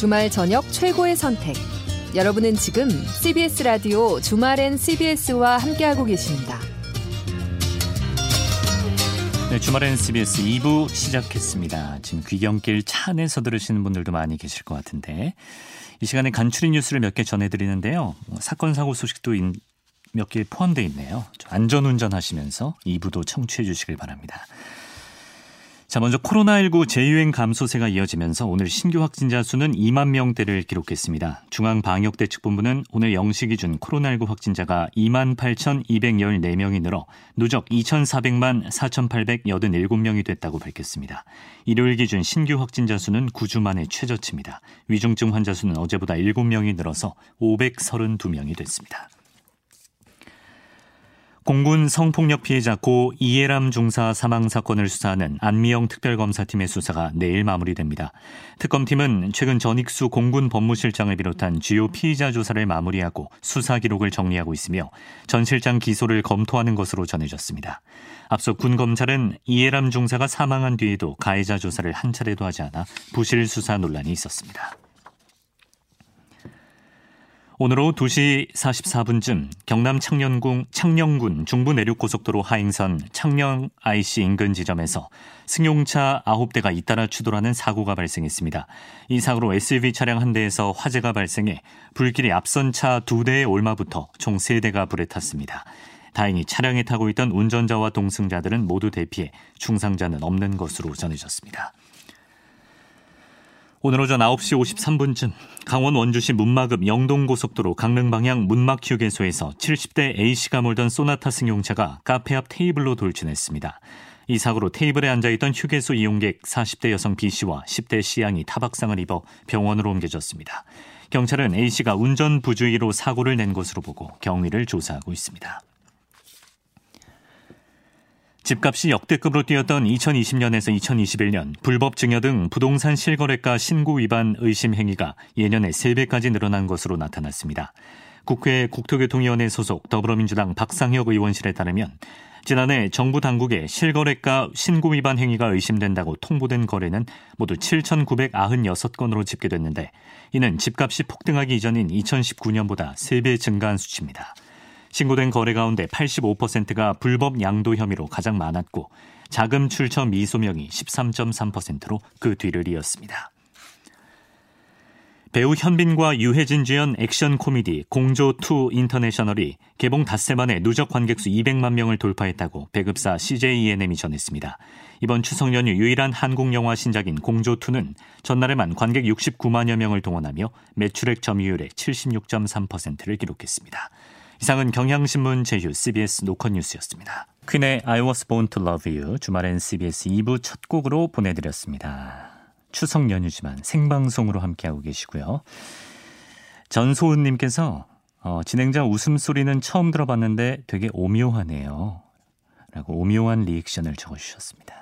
주말 저녁 최고의 선택. 여러분은 지금 CBS 라디오 주말엔 CBS와 함께하고 계십니다. 네, 주말엔 CBS 2부 시작했습니다. 지금 귀경길 차 안에서 들으시는 분들도 많이 계실 것 같은데 이 시간에 간추린 뉴스를 몇 개 전해드리는데요. 사건 사고 소식도 몇 개 포함되어 있네요. 안전운전 하시면서 2부도 청취해 주시길 바랍니다. 자, 먼저 코로나19 재유행 감소세가 이어지면서 오늘 신규 확진자 수는 2만 명대를 기록했습니다. 중앙방역대책본부는 오늘 0시 기준 코로나19 확진자가 2만 8,214명이 늘어 누적 2,400만 4,887명이 됐다고 밝혔습니다. 일요일 기준 신규 확진자 수는 9주 만에 최저치입니다. 위중증 환자 수는 어제보다 7명이 늘어서 532명이 됐습니다. 공군 성폭력 피해자 고 이해람 중사 사망 사건을 수사하는 안미영 특별검사팀의 수사가 내일 마무리됩니다. 특검팀은 최근 전익수 공군 법무실장을 비롯한 주요 피의자 조사를 마무리하고 수사 기록을 정리하고 있으며 전 실장 기소를 검토하는 것으로 전해졌습니다. 앞서 군 검찰은 이해람 중사가 사망한 뒤에도 가해자 조사를 한 차례도 하지 않아 부실 수사 논란이 있었습니다. 오늘 오후 2시 44분쯤 경남 창녕군, 창녕군 중부 내륙고속도로 하행선 창녕 IC 인근 지점에서 승용차 9대가 잇따라 추돌하는 사고가 발생했습니다. 이 사고로 SUV 차량 한 대에서 화재가 발생해 불길이 앞선 차 2대의 올마부터 총 3대가 불에 탔습니다. 다행히 차량에 타고 있던 운전자와 동승자들은 모두 대피해 중상자는 없는 것으로 전해졌습니다. 오늘 오전 9시 53분쯤 강원 원주시 문막읍 영동고속도로 강릉 방향 문막 휴게소에서 70대 A씨가 몰던 소나타 승용차가 카페 앞 테이블로 돌진했습니다. 이 사고로 테이블에 앉아있던 휴게소 이용객 40대 여성 B씨와 10대 C양이 타박상을 입어 병원으로 옮겨졌습니다. 경찰은 A씨가 운전 부주의로 사고를 낸 것으로 보고 경위를 조사하고 있습니다. 집값이 역대급으로 뛰었던 2020년에서 2021년 불법 증여 등 부동산 실거래가 신고 위반 의심 행위가 예년에 3배까지 늘어난 것으로 나타났습니다. 국회 국토교통위원회 소속 더불어민주당 박상혁 의원실에 따르면 지난해 정부 당국의 실거래가 신고 위반 행위가 의심된다고 통보된 거래는 모두 7,996건으로 집계됐는데 이는 집값이 폭등하기 이전인 2019년보다 3배 증가한 수치입니다. 신고된 거래 가운데 85%가 불법 양도 혐의로 가장 많았고 자금 출처 미소명이 13.3%로 그 뒤를 이었습니다. 배우 현빈과 유해진 주연 액션 코미디 공조2 인터내셔널이 개봉 닷새 만에 누적 관객 수 200만 명을 돌파했다고 배급사 CJ ENM이 전했습니다. 이번 추석 연휴 유일한 한국 영화 신작인 공조2는 전날에만 관객 69만여 명을 동원하며 매출액 점유율의 76.3%를 기록했습니다. 이상은 경향신문 제휴 CBS 노컷 뉴스였습니다. 퀸의 I was born to love you 주말엔 CBS 2부 첫 곡으로 보내드렸습니다. 추석 연휴지만 생방송으로 함께하고 계시고요. 전소은님께서 어, 진행자 웃음소리는 처음 들어봤는데 되게 오묘하네요. 라고 오묘한 리액션을 적어주셨습니다.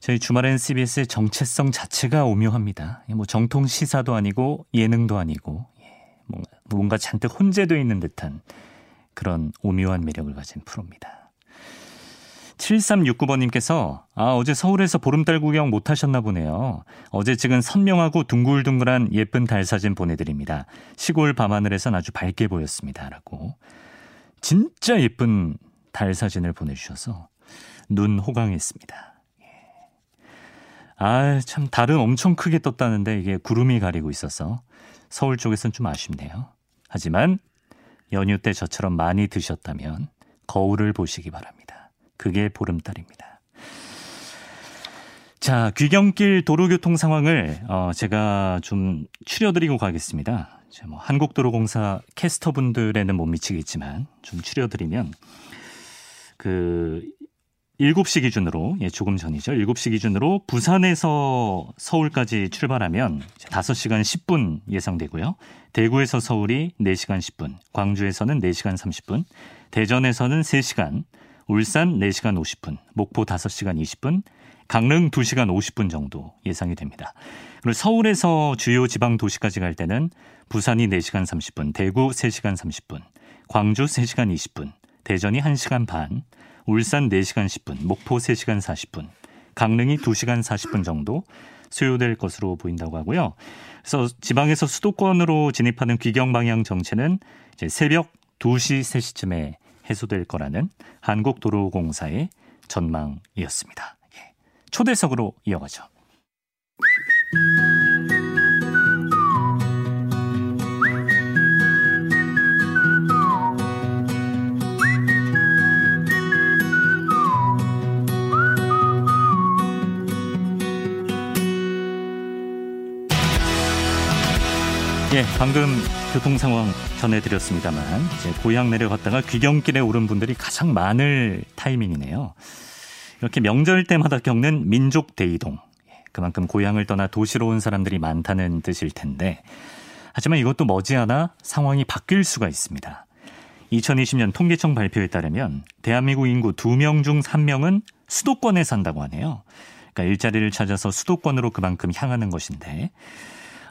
저희 주말엔 CBS의 정체성 자체가 오묘합니다. 뭐 정통 시사도 아니고 예능도 아니고 뭔가 잔뜩 혼재되어 있는 듯한 그런 오묘한 매력을 가진 프로입니다. 7369번님께서 아 어제 서울에서 보름달 구경 못 하셨나 보네요. 어제 찍은 선명하고 둥글둥글한 예쁜 달 사진 보내드립니다. 시골 밤하늘에선 아주 밝게 보였습니다. 라고 진짜 예쁜 달 사진을 보내주셔서 눈 호강했습니다. 예. 아, 참, 달은 엄청 크게 떴다는데 이게 구름이 가리고 있어서 서울 쪽에선 좀 아쉽네요. 하지만 연휴 때 저처럼 많이 드셨다면 거울을 보시기 바랍니다. 그게 보름달입니다. 자, 귀경길 도로교통 상황을 어, 제가 좀 추려드리고 가겠습니다. 뭐 한국도로공사 캐스터분들에는 못 미치겠지만 좀 추려드리면 그 7시 기준으로, 예, 조금 전이죠. 7시 기준으로 부산에서 서울까지 출발하면 5시간 10분 예상되고요. 대구에서 서울이 4시간 10분, 광주에서는 4시간 30분, 대전에서는 3시간, 울산 4시간 50분, 목포 5시간 20분, 강릉 2시간 50분 정도 예상이 됩니다. 그리고 서울에서 주요 지방 도시까지 갈 때는 부산이 4시간 30분, 대구 3시간 30분, 광주 3시간 20분, 대전이 1시간 반, 울산 4시간 10분, 목포 3시간 40분, 강릉이 2시간 40분 정도, 소요될 것으로 보인다고 하고요. 그래서 지방에서 수도권으로 진입하는 귀경 방향 정체는 이제 새벽 2시 3시쯤에 해소될 거라는 한국도로공사의 전망이었습니다. 예. 초대석으로 이어가죠. 예, 방금 교통 상황 전해드렸습니다만 이제 고향 내려갔다가 귀경길에 오른 분들이 가장 많을 타이밍이네요. 이렇게 명절 때마다 겪는 민족 대이동. 예, 그만큼 고향을 떠나 도시로 온 사람들이 많다는 뜻일 텐데 하지만 이것도 머지않아 상황이 바뀔 수가 있습니다. 2020년 통계청 발표에 따르면 대한민국 인구 2명 중 3명은 수도권에 산다고 하네요. 그러니까 일자리를 찾아서 수도권으로 그만큼 향하는 것인데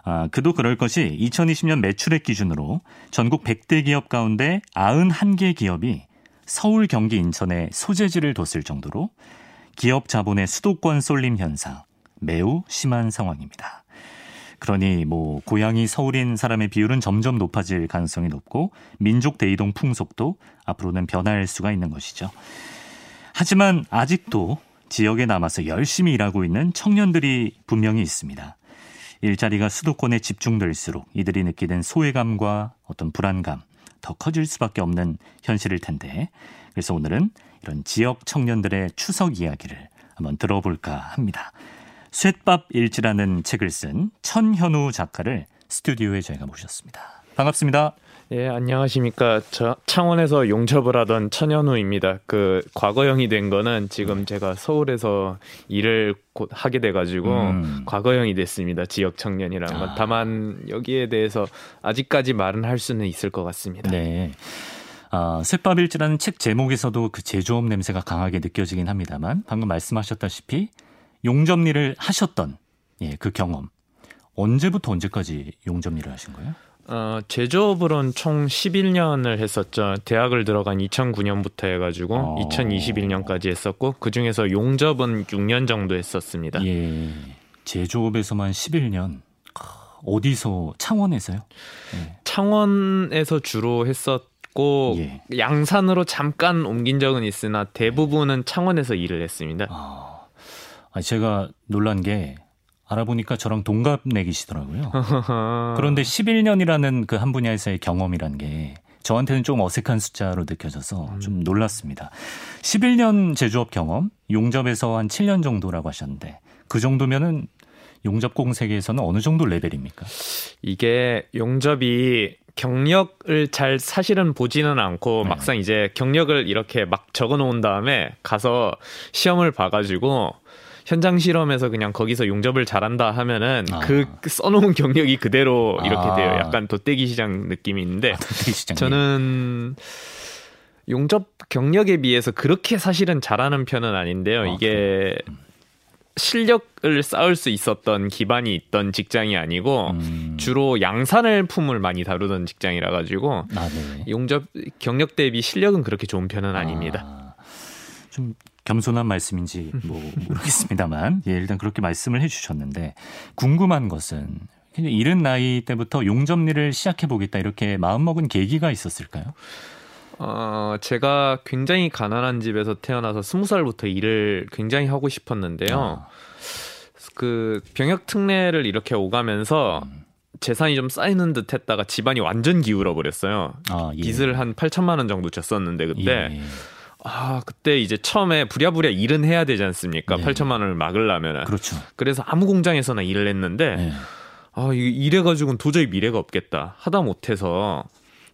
아, 그도 그럴 것이 2020년 매출액 기준으로 전국 100대 기업 가운데 91개 기업이 서울, 경기, 인천에 소재지를 뒀을 정도로 기업 자본의 수도권 쏠림 현상 매우 심한 상황입니다. 그러니 뭐 고향이 서울인 사람의 비율은 점점 높아질 가능성이 높고 민족 대이동 풍속도 앞으로는 변할 수가 있는 것이죠. 하지만 아직도 지역에 남아서 열심히 일하고 있는 청년들이 분명히 있습니다. 일자리가 수도권에 집중될수록 이들이 느끼는 소외감과 어떤 불안감 더 커질 수밖에 없는 현실일 텐데 그래서 오늘은 이런 지역 청년들의 추석 이야기를 한번 들어볼까 합니다. 쇳밥 일지라는 책을 쓴 천현우 작가를 스튜디오에 저희가 모셨습니다. 반갑습니다. 예, 안녕하십니까. 저 창원에서 용접을 하던 천연우입니다. 그 과거형이 된 거는 지금 제가 서울에서 일을 곧 하게 돼 가지고 음. 과거형이 됐습니다. 지역 청년이라는 건. 아. 다만 여기에 대해서 아직까지 말은 할 수는 있을 것 같습니다. 네. 아, 쇳밥일지라는 책 제목에서도 그 제조업 냄새가 강하게 느껴지긴 합니다만 방금 말씀하셨다시피 용접일을 하셨던 예, 그 경험 언제부터 언제까지 용접일을 하신 거예요? 어, 제조업으로는 총 11년을 했었죠. 대학을 들어간 2009년부터 해가지고 어. 2021년까지 했었고 그 중에서 용접은 6년 정도 했었습니다. 예, 제조업에서만 11년. 어디서 창원에서요? 예. 창원에서 주로 했었고 예. 양산으로 잠깐 옮긴 적은 있으나 대부분은 창원에서 일을 했습니다. 아, 제가 놀란 게 알아보니까 저랑 동갑내기시더라고요. 그런데 11년이라는 그 한 분야에서의 경험이란 게 저한테는 좀 어색한 숫자로 느껴져서 음. 좀 놀랐습니다. 11년 제조업 경험, 용접에서 한 7년 정도라고 하셨는데 그 정도면은 용접공 세계에서는 어느 정도 레벨입니까? 이게 용접이 경력을 잘 사실은 보지는 않고 네. 막상 이제 경력을 이렇게 막 적어 놓은 다음에 가서 시험을 봐가지고 현장 실험에서 그냥 거기서 용접을 잘한다 하면은 아. 그 써놓은 경력이 그대로 이렇게 아. 돼요. 약간 돗대기 시장 느낌이 있는데 아, 저는 용접 경력에 비해서 그렇게 사실은 잘하는 편은 아닌데요. 아, 이게 음. 실력을 쌓을 수 있었던 기반이 있던 직장이 아니고 음. 주로 양산을 품을 많이 다루던 직장이라 가지고 아, 네. 용접 경력 대비 실력은 그렇게 좋은 편은 아 닙니다. 아, 좀 겸손한 말씀인지 뭐 모르겠습니다만 예, 일단 그렇게 말씀을 해주셨는데 궁금한 것은 이른 나이 때부터 용접일을 시작해 보겠다 이렇게 마음먹은 계기가 있었을까요? 어, 제가 굉장히 가난한 집에서 태어나서 스무 살부터 일을 굉장히 하고 싶었는데요. 아. 그 병역 특례를 이렇게 오가면서 음. 재산이 좀 쌓이는 듯 했다가 집안이 완전 기울어 버렸어요. 아, 예. 빚을 한 8천만 원 정도 졌었는데 그때 예. 아, 그때 이제 처음에 부랴부랴 일은 해야 되지 않습니까? 네. 8천만 원을 막으려면. 그렇죠. 그래서 아무 공장에서나 일을 했는데, 네. 아, 이래 가지고는 도저히 미래가 없겠다. 하다 못해서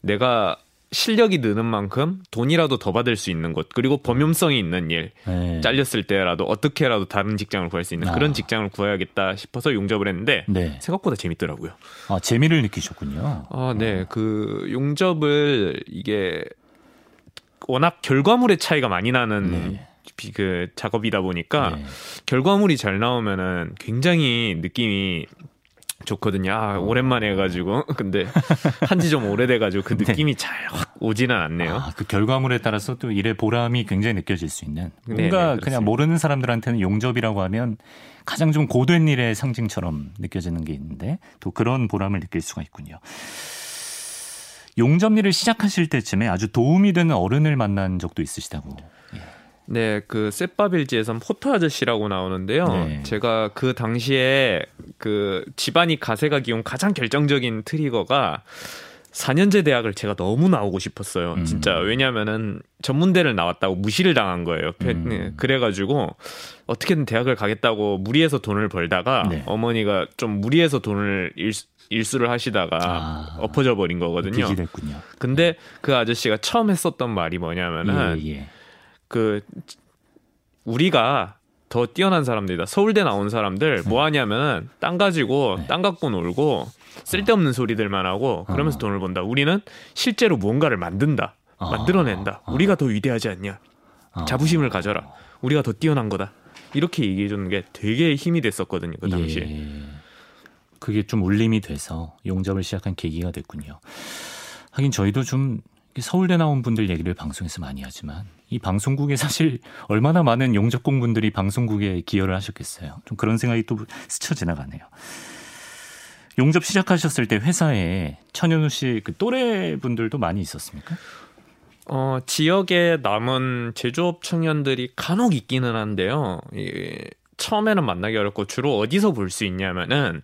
내가 실력이 느는 만큼 돈이라도 더 받을 수 있는 곳 그리고 범용성이 있는 일 네. 잘렸을 때라도 어떻게라도 다른 직장을 구할 수 있는 아. 그런 직장을 구해야겠다 싶어서 용접을 했는데 네. 생각보다 재밌더라고요. 아 재미를 느끼셨군요. 아 네, 어. 그 용접을 이게 워낙 결과물의 차이가 많이 나는 네. 그 작업이다 보니까 네. 결과물이 잘 나오면은 굉장히 느낌이 좋거든요. 아, 오랜만에 해가지고. 근데 한지 좀 오래돼가지고 그 느낌이 잘확 오지는 않네요. 아, 그 결과물에 따라서 또 일의 보람이 굉장히 느껴질 수 있는 네, 뭔가 네, 그냥 그렇습니다. 모르는 사람들한테는 용접이라고 하면 가장 좀 고된 일의 상징처럼 느껴지는 게 있는데 또 그런 보람을 느낄 수가 있군요. 용접 일을 시작하실 때쯤에 아주 도움이 되는 어른을 만난 적도 있으시다고. 네, 그 셋바빌지에선 포터 아저씨라고 나오는데요. 네. 제가 그 당시에 그 집안이 가세가 기운 가장 결정적인 트리거가 4년제 대학을 제가 너무 나오고 싶었어요. 음. 진짜 왜냐면은 전문대를 나왔다고 무시를 당한 거예요. 페- 음. 네, 그래가지고 어떻게든 대학을 가겠다고 무리해서 돈을 벌다가 네. 어머니가 좀 무리해서 돈을 일수, 일수를 하시다가 아. 엎어져 버린 거거든요. 됐군요. 근데 그 아저씨가 처음 했었던 말이 뭐냐면은 예, 예. 그 우리가 더 뛰어난 사람들이다. 서울대 나온 사람들 뭐 하냐면 땅 가지고 네. 땅 갖고 놀고 쓸데없는 소리들만 하고 그러면서 어. 돈을 번다. 우리는 실제로 무언가를 만든다. 어. 만들어낸다. 어. 우리가 더 위대하지 않냐. 어. 자부심을 가져라. 우리가 더 뛰어난 거다. 이렇게 얘기해 주는 게 되게 힘이 됐었거든요. 그 당시에. 예. 그게 좀 울림이 돼서 용접을 시작한 계기가 됐군요. 하긴 저희도 좀 서울대 나온 분들 얘기를 방송에서 많이 하지만 이 방송국에 사실 얼마나 많은 용접공 분들이 방송국에 기여를 하셨겠어요. 좀 그런 생각이 또 스쳐 지나가네요. 용접 시작하셨을 때 회사에 천현우 씨 그 또래 분들도 많이 있었습니까? 어, 지역에 남은 제조업 청년들이 간혹 있기는 한데요. 이, 처음에는 만나기 어렵고 주로 어디서 볼 수 있냐면은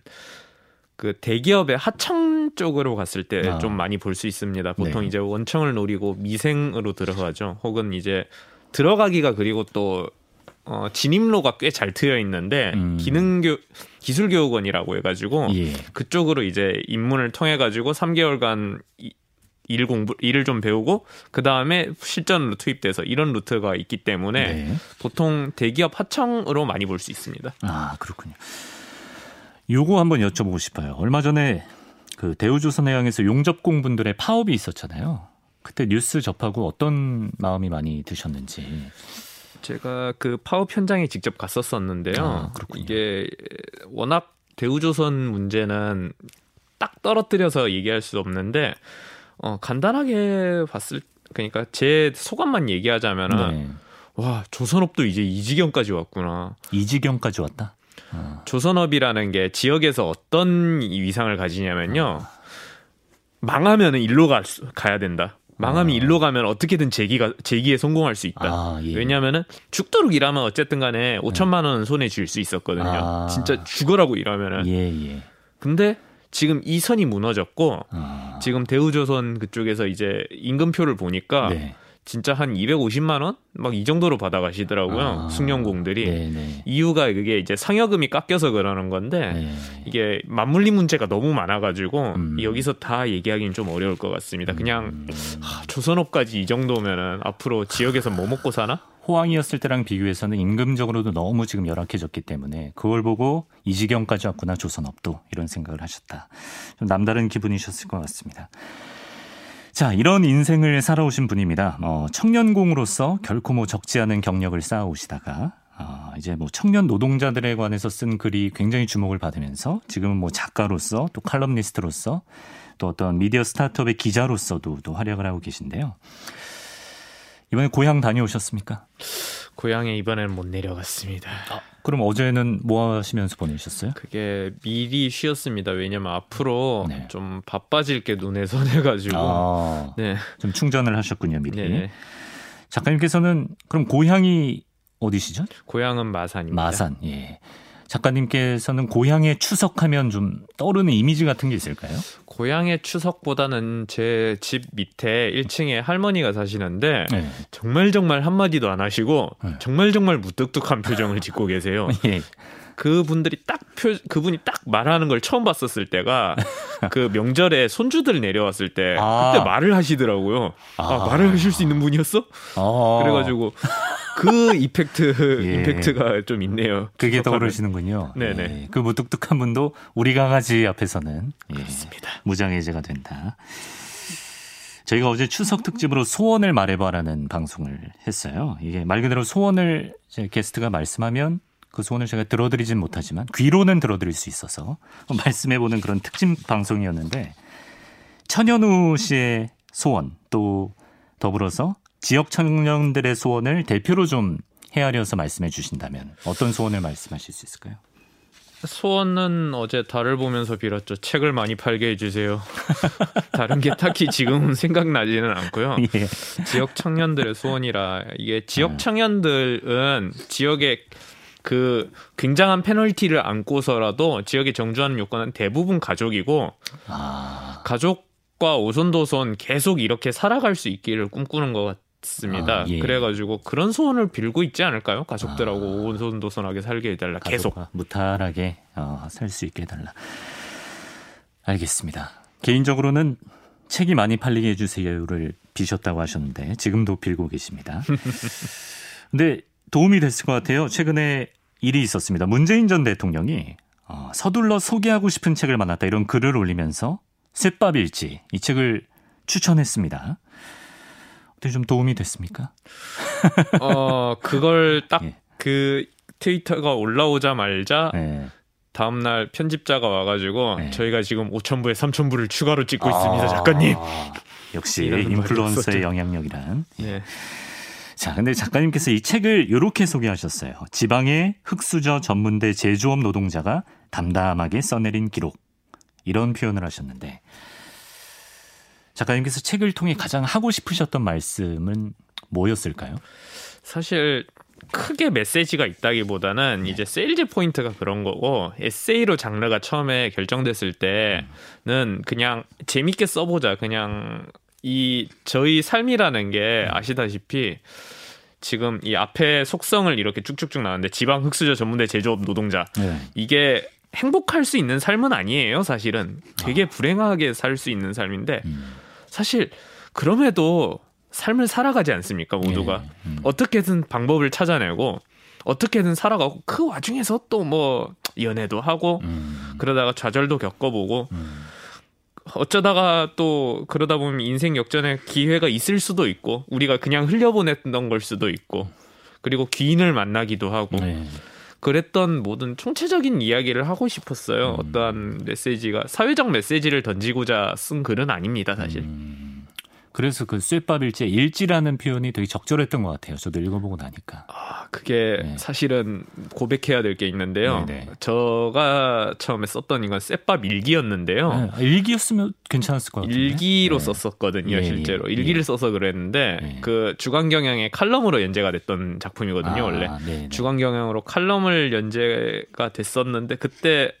그 대기업의 하청 쪽으로 갔을 때 아. 좀 많이 볼 수 있습니다. 보통 네. 이제 원청을 노리고 미생으로 들어가죠. 혹은 이제 들어가기가 그리고 또 어, 진입로가 꽤 잘 트여 있는데 음. 기능교 기술교육원이라고 해가지고 예. 그쪽으로 이제 입문을 통해 가지고 3개월간 이- 일 공부 일을 좀 배우고 그 다음에 실전으로 투입돼서 이런 루트가 있기 때문에 네. 보통 대기업 하청으로 많이 볼 수 있습니다. 아, 그렇군요. 요거 한번 여쭤보고 싶어요. 얼마 전에 그 대우조선해양에서 용접공 분들의 파업이 있었잖아요. 그때 뉴스 접하고 어떤 마음이 많이 드셨는지. 제가 그 파업 현장에 직접 갔었었는데요. 아. 이게 워낙 대우조선 문제는 딱 떨어뜨려서 얘기할 수 없는데 어, 간단하게 봤을 그러니까 제 소감만 얘기하자면은 네. 와 조선업도 이제 이 지경까지 왔구나. 이 지경까지 왔다. 아, 조선업이라는 게 지역에서 어떤 이 위상을 가지냐면요. 망하면 은 일로 가, 가야 된다. 망하면 아. 일로 가면 어떻게든 재기가 재기에 성공할 수 있다. 아, 예. 왜냐하면은 죽도록 일하면 어쨌든 간에 5천만 원 손에 쥘 수 있었거든요. 아. 진짜 죽어라고 일하면은. 예, 예. 근데 지금 이 선이 무너졌고 아, 지금 대우조선 그쪽에서 이제 임금표를 보니까 네. 진짜 한 250만 원 막 이 정도로 받아가시더라고요. 아. 숙련공들이. 네, 네. 이유가 그게 이제 상여금이 깎여서 그러는 건데 네. 이게 맞물림 문제가 너무 많아가지고 음. 여기서 다 얘기하기는 좀 어려울 것 같습니다. 그냥 음, 하, 조선업까지 이 정도면은 앞으로 지역에서 뭐 먹고 사나? 호황이었을 때랑 비교해서는 임금적으로도 너무 지금 열악해졌기 때문에 그걸 보고 이 지경까지 왔구나 조선업도 이런 생각을 하셨다. 좀 남다른 기분이셨을 것 같습니다. 자, 이런 인생을 살아오신 분입니다. 어, 청년공으로서 결코 뭐 적지 않은 경력을 쌓아오시다가 어, 이제 뭐 청년 노동자들에 관해서 쓴 글이 굉장히 주목을 받으면서 지금은 뭐 작가로서 또 칼럼니스트로서 또 어떤 미디어 스타트업의 기자로서도 또 활약을 하고 계신데요. 이번에 고향 다녀오셨습니까? 고향에 이번에는 못 내려갔습니다. 그럼 어제는 뭐 하시면서 보내셨어요? 그게 미리 쉬었습니다. 왜냐면 앞으로 네. 좀 바빠질 게 눈에 선해가지고. 아, 네. 좀 충전을 하셨군요, 미리. 네. 작가님께서는 그럼 고향이 어디시죠? 고향은 마산입니다. 마산. 예. 작가님께서는 고향에 추석하면 좀 떠오르는 이미지 같은 게 있을까요? 고향의 추석보다는 제 집 밑에 1층에 할머니가 사시는데 네. 정말 정말 한마디도 안 하시고 네. 정말 정말 무뚝뚝한 표정을 짓고 계세요. 예. 그분들이 딱 표, 그분이 딱 말하는 걸 처음 봤었을 때가 그 명절에 손주들 내려왔을 때 아. 그때 말을 하시더라고요. 아, 아. 말을 하실 수 있는 분이었어? 어, 그래가지고 그 이펙트 예. 임팩트가 좀 있네요. 그게. 떠오르시는군요. 네네. 예. 그 무뚝뚝한 분도 우리 강아지 앞에서는 예. 그렇습니다. 무장해제가 된다. 저희가 어제 추석 특집으로 소원을 말해봐라는 방송을 했어요. 이게 말 그대로 소원을 이제 게스트가 말씀하면 그 소원을 제가 들어드리진 못하지만 귀로는 들어드릴 수 있어서 말씀해보는 그런 특집 방송이었는데 천연우 씨의 소원 또 더불어서 지역 청년들의 소원을 대표로 좀 헤아려서 말씀해 주신다면 어떤 소원을 말씀하실 수 있을까요? 소원은 어제 달을 보면서 빌었죠. 책을 많이 팔게 해주세요. 다른 게 딱히 지금은 생각나지는 않고요. 예. 지역 청년들의 소원이라 이게 지역 네. 청년들은 지역에 그 굉장한 페널티를 안고서라도 지역에 정주하는 요건은 대부분 가족이고 아, 가족과 오손도손 계속 이렇게 살아갈 수 있기를 꿈꾸는 것 같습니다. 아, 예. 그래가지고 그런 소원을 빌고 있지 않을까요? 가족들하고 오손도손하게 살게 해달라. 계속. 무탈하게 어, 살수 있게 해달라. 알겠습니다. 개인적으로는 책이 많이 팔리게 해주세요를 비셨다고 하셨는데 지금도 빌고 계십니다. 근데 도움이 됐을 것 같아요. 최근에 일이 있었습니다. 문재인 전 대통령이 어, 서둘러 소개하고 싶은 책을 만났다 이런 글을 올리면서 쇳밥일지 이 책을 추천했습니다. 어떻게 좀 도움이 됐습니까? 어 그걸 딱 예. 그 트위터가 올라오자마자 네. 다음 날 편집자가 와가지고 네. 저희가 지금 5천 부에 3천 부를 추가로 찍고 있습니다, 작가님. 아, 역시 인플루언서의. 영향력이란. 네. 자, 근데 작가님께서 이 책을 이렇게 소개하셨어요. 지방의 흑수저 전문대 제조업 노동자가 담담하게 써내린 기록. 이런 표현을 하셨는데 작가님께서 책을 통해 가장 하고 싶으셨던 말씀은 뭐였을까요? 사실 크게 메시지가 있다기보다는 이제 세일즈 포인트가 그런 거고 에세이로 장르가 처음에 결정됐을 때는 그냥 재밌게 써보자 그냥 이 저희 삶이라는 게 아시다시피 지금 이 앞에 속성을 이렇게 쭉쭉쭉 나왔는데 지방 흑수저 전문대 제조업 노동자 네. 이게 행복할 수 있는 삶은 아니에요 사실은 되게 불행하게 살 수 있는 삶인데 음. 사실 그럼에도 삶을 살아가지 않습니까 모두가 예, 음. 어떻게든 방법을 찾아내고 어떻게든 살아가고 그 와중에서 또 뭐 연애도 하고 음. 그러다가 좌절도 겪어보고 음. 어쩌다가 또 그러다 보면 인생 역전의 기회가 있을 수도 있고 우리가 그냥 흘려보냈던 걸 수도 있고 그리고 귀인을 만나기도 하고 네. 그랬던 모든 총체적인 이야기를 하고 싶었어요. 음. 어떠한 메시지가 사회적 메시지를 던지고자 쓴 글은 아닙니다, 사실. 음. 그래서 그 쇳밥일지 일지라는 표현이 되게 적절했던 것 같아요. 저도 읽어보고 나니까. 아, 그게 네. 사실은 고백해야 될 게 있는데요. 네네. 저가 처음에 썼던 이건 쇳밥 일기였는데요. 네, 일기였으면 괜찮았을 것 같은데. 일기로 네. 썼었거든요, 예, 실제로. 예, 일기를 예. 써서 그랬는데, 예. 그 주간 경향의 칼럼으로 연재가 됐던 작품이거든요, 아, 원래. 네네. 주간 경향으로 칼럼을 연재가 됐었는데, 그때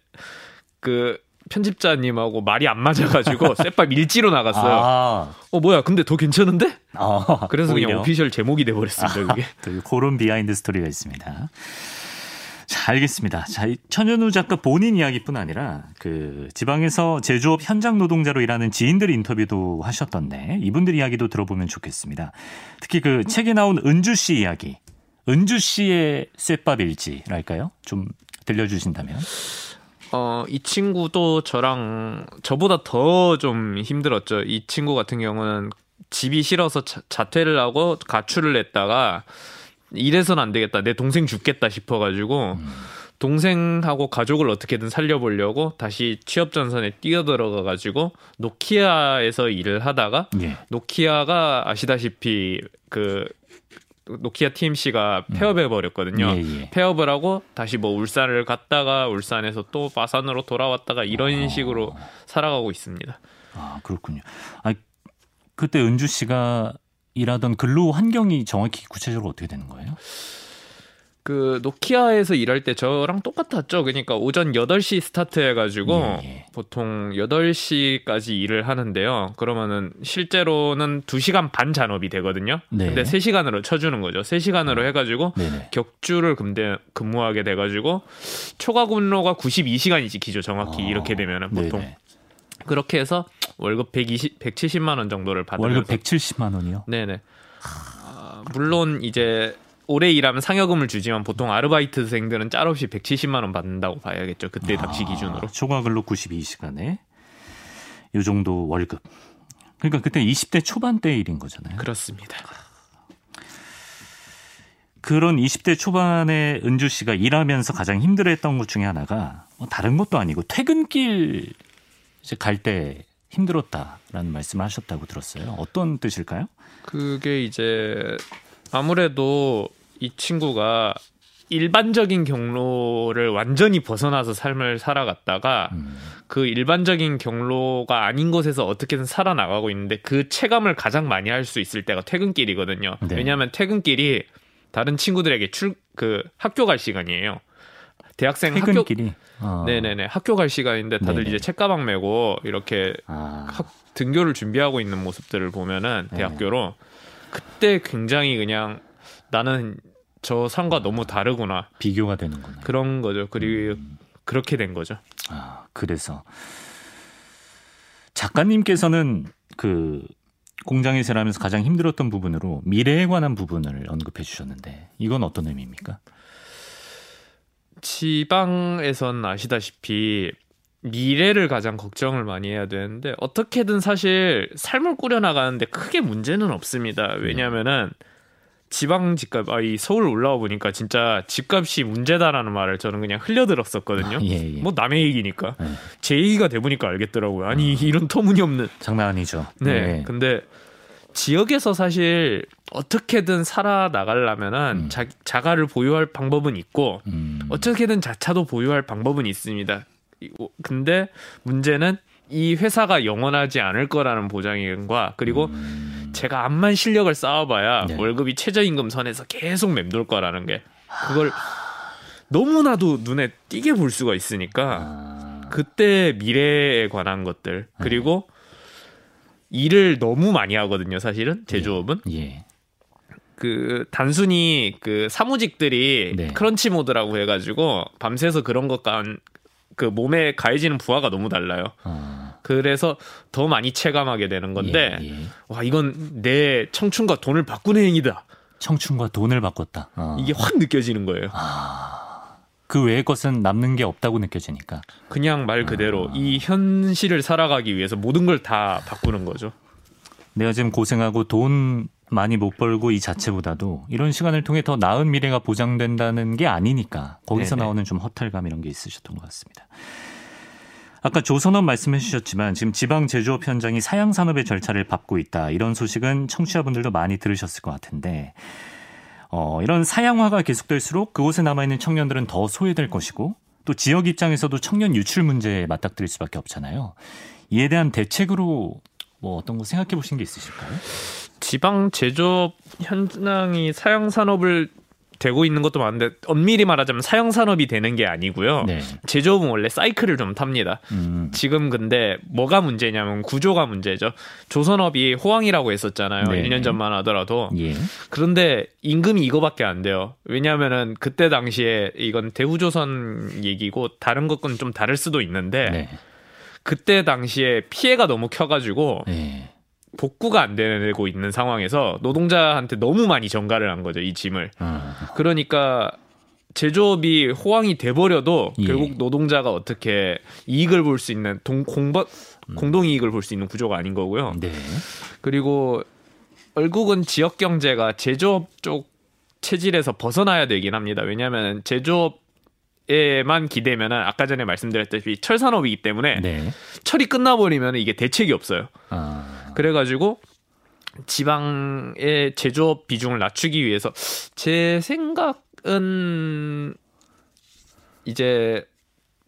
그 편집자님하고 말이 안 맞아가지고 쇳밥 일지로 나갔어요. 아, 어, 뭐야, 근데 더 괜찮은데? 아, 그래서 그냥 오히려. official 제목이 돼버렸습니다, 그게. 또 그런 비하인드 스토리가 있습니다. 자, 알겠습니다. 자, 이 천현우 작가 본인 이야기뿐 아니라 그 지방에서 제조업 현장 노동자로 일하는 지인들 인터뷰도 하셨던데 이분들 이야기도 들어보면 좋겠습니다. 특히 그 책에 나온 은주 씨 이야기, 은주 씨의 쇳밥 일지랄까요? 좀 들려주신다면. 어, 이 친구도 저랑 저보다 더 좀 힘들었죠. 이 친구 같은 경우는 집이 싫어서 자, 자퇴를 하고 가출을 했다가 이래선 안 되겠다. 내 동생 죽겠다 싶어가지고 동생하고 가족을 어떻게든 살려보려고 다시 취업 전선에 뛰어들어가 가지고 노키아에서 일을 하다가 예. 노키아가 아시다시피 그 노키아 TMC가 폐업해 버렸거든요. 예, 예. 폐업을 하고 다시 뭐 울산을 갔다가 울산에서 또 마산으로 돌아왔다가 이런 식으로 살아가고 있습니다. 아, 그렇군요. 아, 그때 은주 씨가 일하던 근로 환경이 정확히 구체적으로 어떻게 되는 거예요? 그 노키아에서 일할 때 저랑 똑같았죠. 그러니까 오전 8시 스타트 해가지고 예, 예. 보통 8시까지 일을 하는데요. 그러면은 실제로는 2시간 반 잔업이 되거든요. 네. 근데 3시간으로 쳐주는 거죠. 3시간으로 해가지고 네네. 격주를 근데 근무하게 돼가지고 초과 근로가 92시간이지 기죠 정확히 아, 이렇게 되면은 보통 네네. 그렇게 해서 월급 120, 170만 원 정도를 받으면서 월급 170만 원이요? 네네 아, 물론 이제 오래 일하면 상여금을 주지만 보통 아르바이트생들은 짤없이 170만 원 받는다고 봐야겠죠 그때 당시 기준으로 아, 초과 근로 92시간에 요 정도 월급. 그러니까 그때 20대 초반대 일인 거잖아요. 그렇습니다 그런 20대 초반에 은주 씨가 일하면서 가장 힘들어했던 것 중에 하나가 뭐 다른 것도 아니고 퇴근길 이제 갈 때 힘들었다라는 말씀을 하셨다고 들었어요. 어떤 뜻일까요? 그게 이제 아무래도 이 친구가 일반적인 경로를 완전히 벗어나서 삶을 살아갔다가 음. 그 일반적인 경로가 아닌 곳에서 어떻게든 살아나가고 있는데 그 체감을 가장 많이 할 수 있을 때가 퇴근길이거든요. 네. 왜냐하면 퇴근길이 다른 친구들에게 출 그 학교 갈 시간이에요. 대학생 학교 퇴근길이 어. 네네네 학교 갈 시간인데 다들 네네. 이제 책가방 메고 이렇게 아, 학, 등교를 준비하고 있는 모습들을 보면은 네. 대학교로 그때 굉장히 그냥 나는 저 삶과 너무 다르구나 비교가 되는구나. 그런 거죠. 그리고 음. 그렇게 된 거죠. 아, 그래서 작가님께서는 그 공장에서 일하면서 가장 힘들었던 부분으로 미래에 관한 부분을 언급해 주셨는데 이건 어떤 의미입니까? 지방에선 아시다시피 미래를 가장 걱정을 많이 해야 되는데 어떻게든 사실 삶을 꾸려나가는데 크게 문제는 없습니다. 왜냐하면은 지방 집값, 아, 이 서울 올라와 보니까 진짜 집값이 문제다라는 말을 저는 그냥 흘려들었었거든요. 아, 예, 예. 뭐 남의 얘기니까. 네. 제 얘기가 돼보니까 알겠더라고요. 아니, 이런 터무니없는. 장난 아니죠. 네. 근데 지역에서 사실 어떻게든 살아나가려면은 음. 자, 자가를 보유할 방법은 있고 음, 어떻게든 자차도 보유할 방법은 있습니다. 근데 문제는 이 회사가 영원하지 않을 거라는 보장과 그리고 음, 제가 암만 실력을 쌓아봐야 네. 월급이 최저임금 선에서 계속 맴돌 거라는 게 그걸 너무나도 눈에 띄게 볼 수가 있으니까 아, 그때 미래에 관한 것들 그리고 일을 너무 많이 하거든요 사실은 제조업은 예. 그 단순히 그 사무직들이 네. 크런치 모드라고 해가지고 밤새서 그런 것과 그 몸에 가해지는 부하가 너무 달라요. 아, 그래서 더 많이 체감하게 되는 건데 예, 예. 와 이건 내 청춘과 돈을 바꾸는 행위다. 청춘과 돈을 바꿨다. 어. 이게 확 느껴지는 거예요. 그 외의 것은 남는 게 없다고 느껴지니까. 그냥 말 그대로 이 현실을 살아가기 위해서 모든 걸 다 바꾸는 거죠. 내가 지금 고생하고 돈 많이 못 벌고 이 자체보다도 이런 시간을 통해 더 나은 미래가 보장된다는 게 아니니까 거기서 네네. 나오는 좀 허탈감 이런 게 있으셨던 것 같습니다. 아까 조선업 말씀해 주셨지만 지금 지방 제조업 현장이 사양 산업의 절차를 밟고 있다 이런 소식은 청취자분들도 많이 들으셨을 것 같은데 어, 이런 사양화가 계속될수록 그곳에 남아 있는 청년들은 더 소외될 것이고 또 지역 입장에서도 청년 유출 문제에 맞닥뜨릴 수밖에 없잖아요. 이에 대한 대책으로 뭐 어떤 거 생각해 보신 게 있으실까요? 지방 제조업 현장이 사양 산업을 되고 있는 것도 많은데 엄밀히 말하자면 사양 산업이 되는 게 아니고요. 네. 제조업은 원래 사이클을 좀 탑니다. 음, 지금 근데 뭐가 문제냐면 구조가 문제죠. 조선업이 호황이라고 했었잖아요. 네. 1년 전만 하더라도. 예. 그런데 임금이 이거밖에 안 돼요. 왜냐하면은 그때 당시에 이건 대우조선 얘기고 다른 것과는 좀 다를 수도 있는데 네. 그때 당시에 피해가 너무 커가지고 네. 복구가 안 되고 있는 상황에서 노동자한테 너무 많이 전가를 한 거죠 이 짐을. 어, 그러니까 제조업이 호황이 돼버려도 예. 결국 노동자가 어떻게 이익을 볼 수 있는 동, 공범, 공동 이익을 볼 수 있는 구조가 아닌 거고요. 네. 그리고 결국은 지역 경제가 제조업 쪽 체질에서 벗어나야 되긴 합니다. 왜냐하면 제조업 에만 기대면은 아까 전에 말씀드렸다시피 철산업이기 때문에 네. 철이 끝나버리면 이게 대책이 없어요. 아, 그래가지고 지방의 제조업 비중을 낮추기 위해서 제 생각은 이제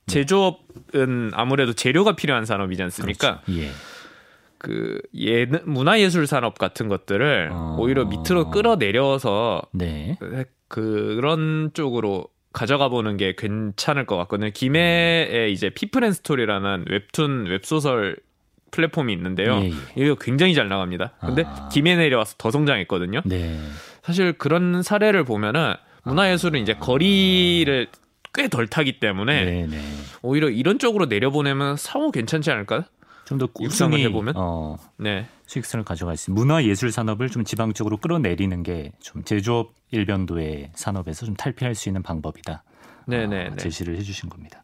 제조업은 아무래도 재료가 필요한 산업이지 않습니까? 그렇죠. 예. 그 예, 문화예술 산업 같은 것들을 어. 오히려 밑으로 끌어내려서 네. 그런 쪽으로 가져가 보는 게 괜찮을 것 같거든요. 김해에 이제 피플앤 스토리라는 웹툰 웹소설 플랫폼이 있는데요. 예, 예. 이거 굉장히 잘 나갑니다. 근데 아. 김해 내려와서 더 성장했거든요. 네. 사실 그런 사례를 보면은 문화예술은 이제 거리를 꽤 덜 타기 때문에 네, 네. 오히려 이런 쪽으로 내려보내면 상호 괜찮지 않을까요? 좀더 꾸준히 해보면? 어, 네. 수익성을 가져갈 수 있는 문화 예술 산업을 좀 지방 쪽으로 끌어내리는 게 좀 제조업 일변도의 산업에서 좀 탈피할 수 있는 방법이다. 네네. 아, 네. 제시를 해주신 겁니다.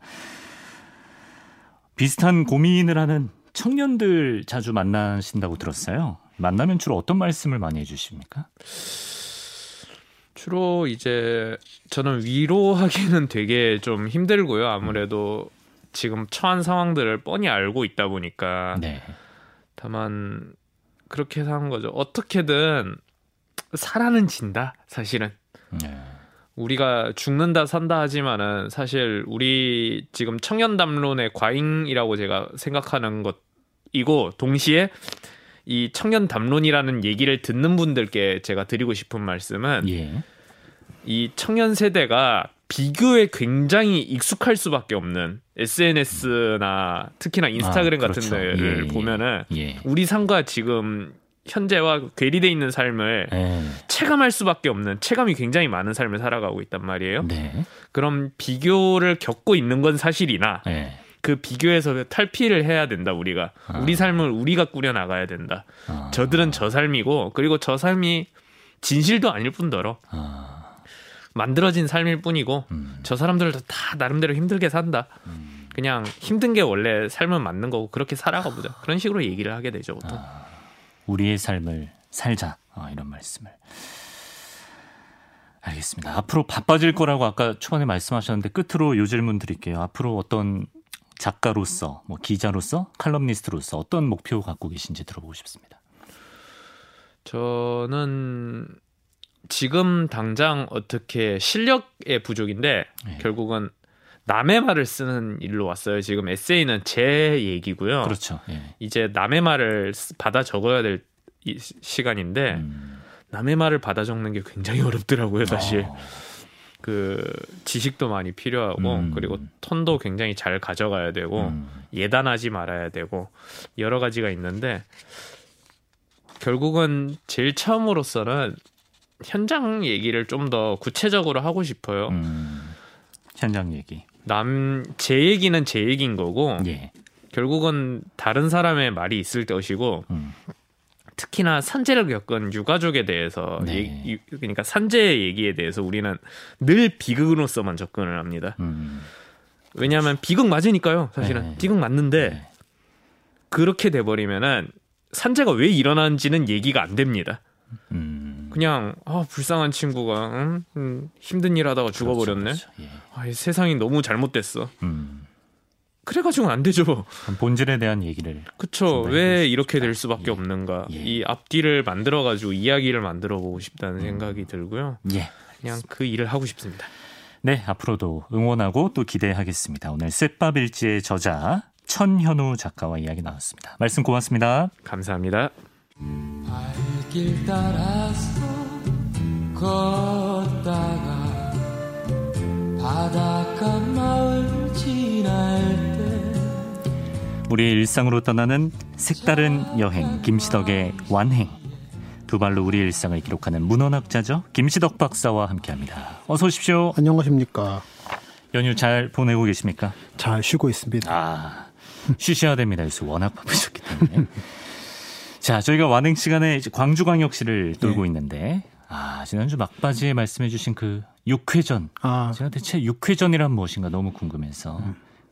비슷한 고민을 하는 청년들 자주 만나신다고 들었어요. 만나면 주로 어떤 말씀을 많이 해주십니까? 주로 이제 저는 위로하기는 되게 좀 힘들고요. 아무래도 지금 처한 상황들을 뻔히 알고 있다 보니까 네. 다만 그렇게 사는 거죠. 어떻게든 살아는 진다. 사실은 네. 우리가 죽는다 산다 하지만은 사실 우리 지금 청년 담론의 과잉이라고 제가 생각하는 것이고 동시에 이 청년 담론이라는 얘기를 듣는 분들께 제가 드리고 싶은 말씀은 예. 이 청년 세대가 비교에 굉장히 익숙할 수밖에 없는 SNS나 특히나 인스타그램 아, 같은 그렇죠. 데를 예, 예. 보면은 예. 우리 삶과 지금 현재와 괴리돼 있는 삶을 예. 체감할 수밖에 없는 체감이 굉장히 많은 삶을 살아가고 있단 말이에요. 네. 그럼 비교를 겪고 있는 건 사실이나 예. 그 비교에서 탈피를 해야 된다 우리가 아. 우리 삶을 우리가 꾸려 나가야 된다. 아. 저들은 저 삶이고 그리고 저 삶이 진실도 아닐 뿐더러 아. 만들어진 삶일 뿐이고 음. 저 사람들도 다 나름대로 힘들게 산다. 그냥 힘든 게 원래 삶은 맞는 거고 그렇게 살아가 보자. 그런 식으로 얘기를 하게 되죠 보통. 우리의 삶을 살자 아, 이런 말씀을 알겠습니다. 앞으로 바빠질 거라고 아까 초반에 말씀하셨는데 끝으로 요 질문 드릴게요. 앞으로 어떤 작가로서, 뭐 기자로서, 칼럼니스트로서 어떤 목표 갖고 계신지 들어보고 싶습니다. 저는 지금 당장 어떻게 실력의 부족인데 네. 결국은 남의 말을 쓰는 일로 왔어요. 지금 에세이는 제 얘기고요. 그렇죠. 예. 이제 남의 말을 쓰- 받아 적어야 될 이- 시간인데 음. 남의 말을 받아 적는 게 굉장히 어렵더라고요, 사실. 어, 그 지식도 많이 필요하고 음. 그리고 톤도 굉장히 잘 가져가야 되고 음. 예단하지 말아야 되고 여러 가지가 있는데 결국은 제일 처음으로서는 현장 얘기를 좀 더 구체적으로 하고 싶어요. 음. 현장 얘기. 남 제 얘기는 제 얘기인 거고 예. 결국은 다른 사람의 말이 있을 것이고 음. 특히나 산재를 겪은 유가족에 대해서 네. 유- 그러니까 산재 얘기에 대해서 우리는 늘 비극으로서만 접근을 합니다. 음. 왜냐하면 비극 맞으니까요. 사실은 네. 비극 맞는데 네. 그렇게 돼버리면은 산재가 왜 일어나는지는 얘기가 안 됩니다. 음. 그냥 아 불쌍한 친구가 응? 음, 힘든 일 하다가 죽어버렸네. 그렇죠, 그렇죠. 예. 아, 이 세상이 너무 잘못됐어. 음. 그래가지고는 안 되죠. 본질에 대한 얘기를 그쵸? 좀왜 이렇게 될. 수밖에 예. 없는가? 예. 이 앞뒤를 만들어가지고 이야기를 만들어 보고 음. 싶다는 생각이 들고요. 예. 그냥 그 일을 하고 싶습니다. 네, 앞으로도 응원하고 또 기대하겠습니다. 오늘 쇳밥일지의 저자 천현우 작가와 이야기 나눴습니다. 말씀 고맙습니다. 감사합니다. 발 길 따라서 걷다가 바닷가 마을 지날 때 우리의 일상으로 떠나는 색다른 여행 김시덕의 완행 두 발로 우리의 일상을 기록하는 문헌학자죠 김시덕 박사와 함께합니다. 어서 오십시오. 안녕하십니까. 연휴 잘 보내고 계십니까? 잘 쉬고 있습니다. 아 쉬셔야 됩니다. 요새 워낙 바쁘셨기 때문에. 자 저희가 완행 시간에 광주광역시를 돌고 있는데 아 지난주 막바지에 말씀해 주신 그 육회전 아, 제가 대체 육회전이란 무엇인가 너무 궁금해서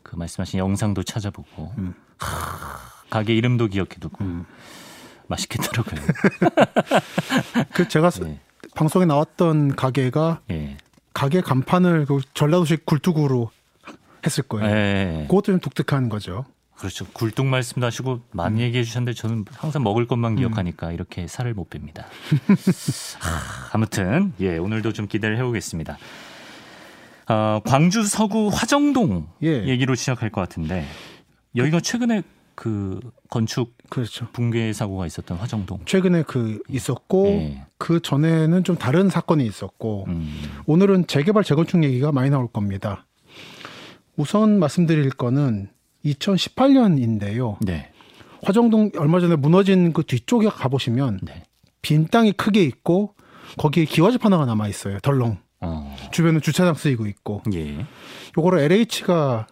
그 말씀하신 영상도 찾아보고 음. 하, 가게 이름도 기억해두고 음. 맛있겠더라고요. 그 제가 네. 방송에 나왔던 가게가 예. 가게 간판을 그 전라도식 굴뚝으로 했을 거예요. 예. 그것도 좀 독특한 거죠. 그렇죠. 굴뚝 말씀도 하시고 많이 얘기해 주셨는데 저는 항상 먹을 것만 기억하니까 이렇게 살을 못 뺍니다. 하, 아무튼 예 오늘도 좀 기대를 해보겠습니다. 어, 광주 서구 화정동 예. 얘기로 시작할 것 같은데 여기가 최근에 그 건축 그렇죠. 붕괴 사고가 있었던 화정동. 최근에 그 있었고 예. 그 전에는 좀 다른 사건이 있었고 음, 오늘은 재개발 재건축 얘기가 많이 나올 겁니다. 우선 말씀드릴 거는 2018년인데요. 네, 화정동 얼마 전에 무너진 그 뒤쪽에 가보시면 네. 빈 땅이 크게 있고 거기에 기와집 하나가 남아 있어요. 덜렁. 어, 주변은 주차장 쓰이고 있고. 예. 요거를 LH가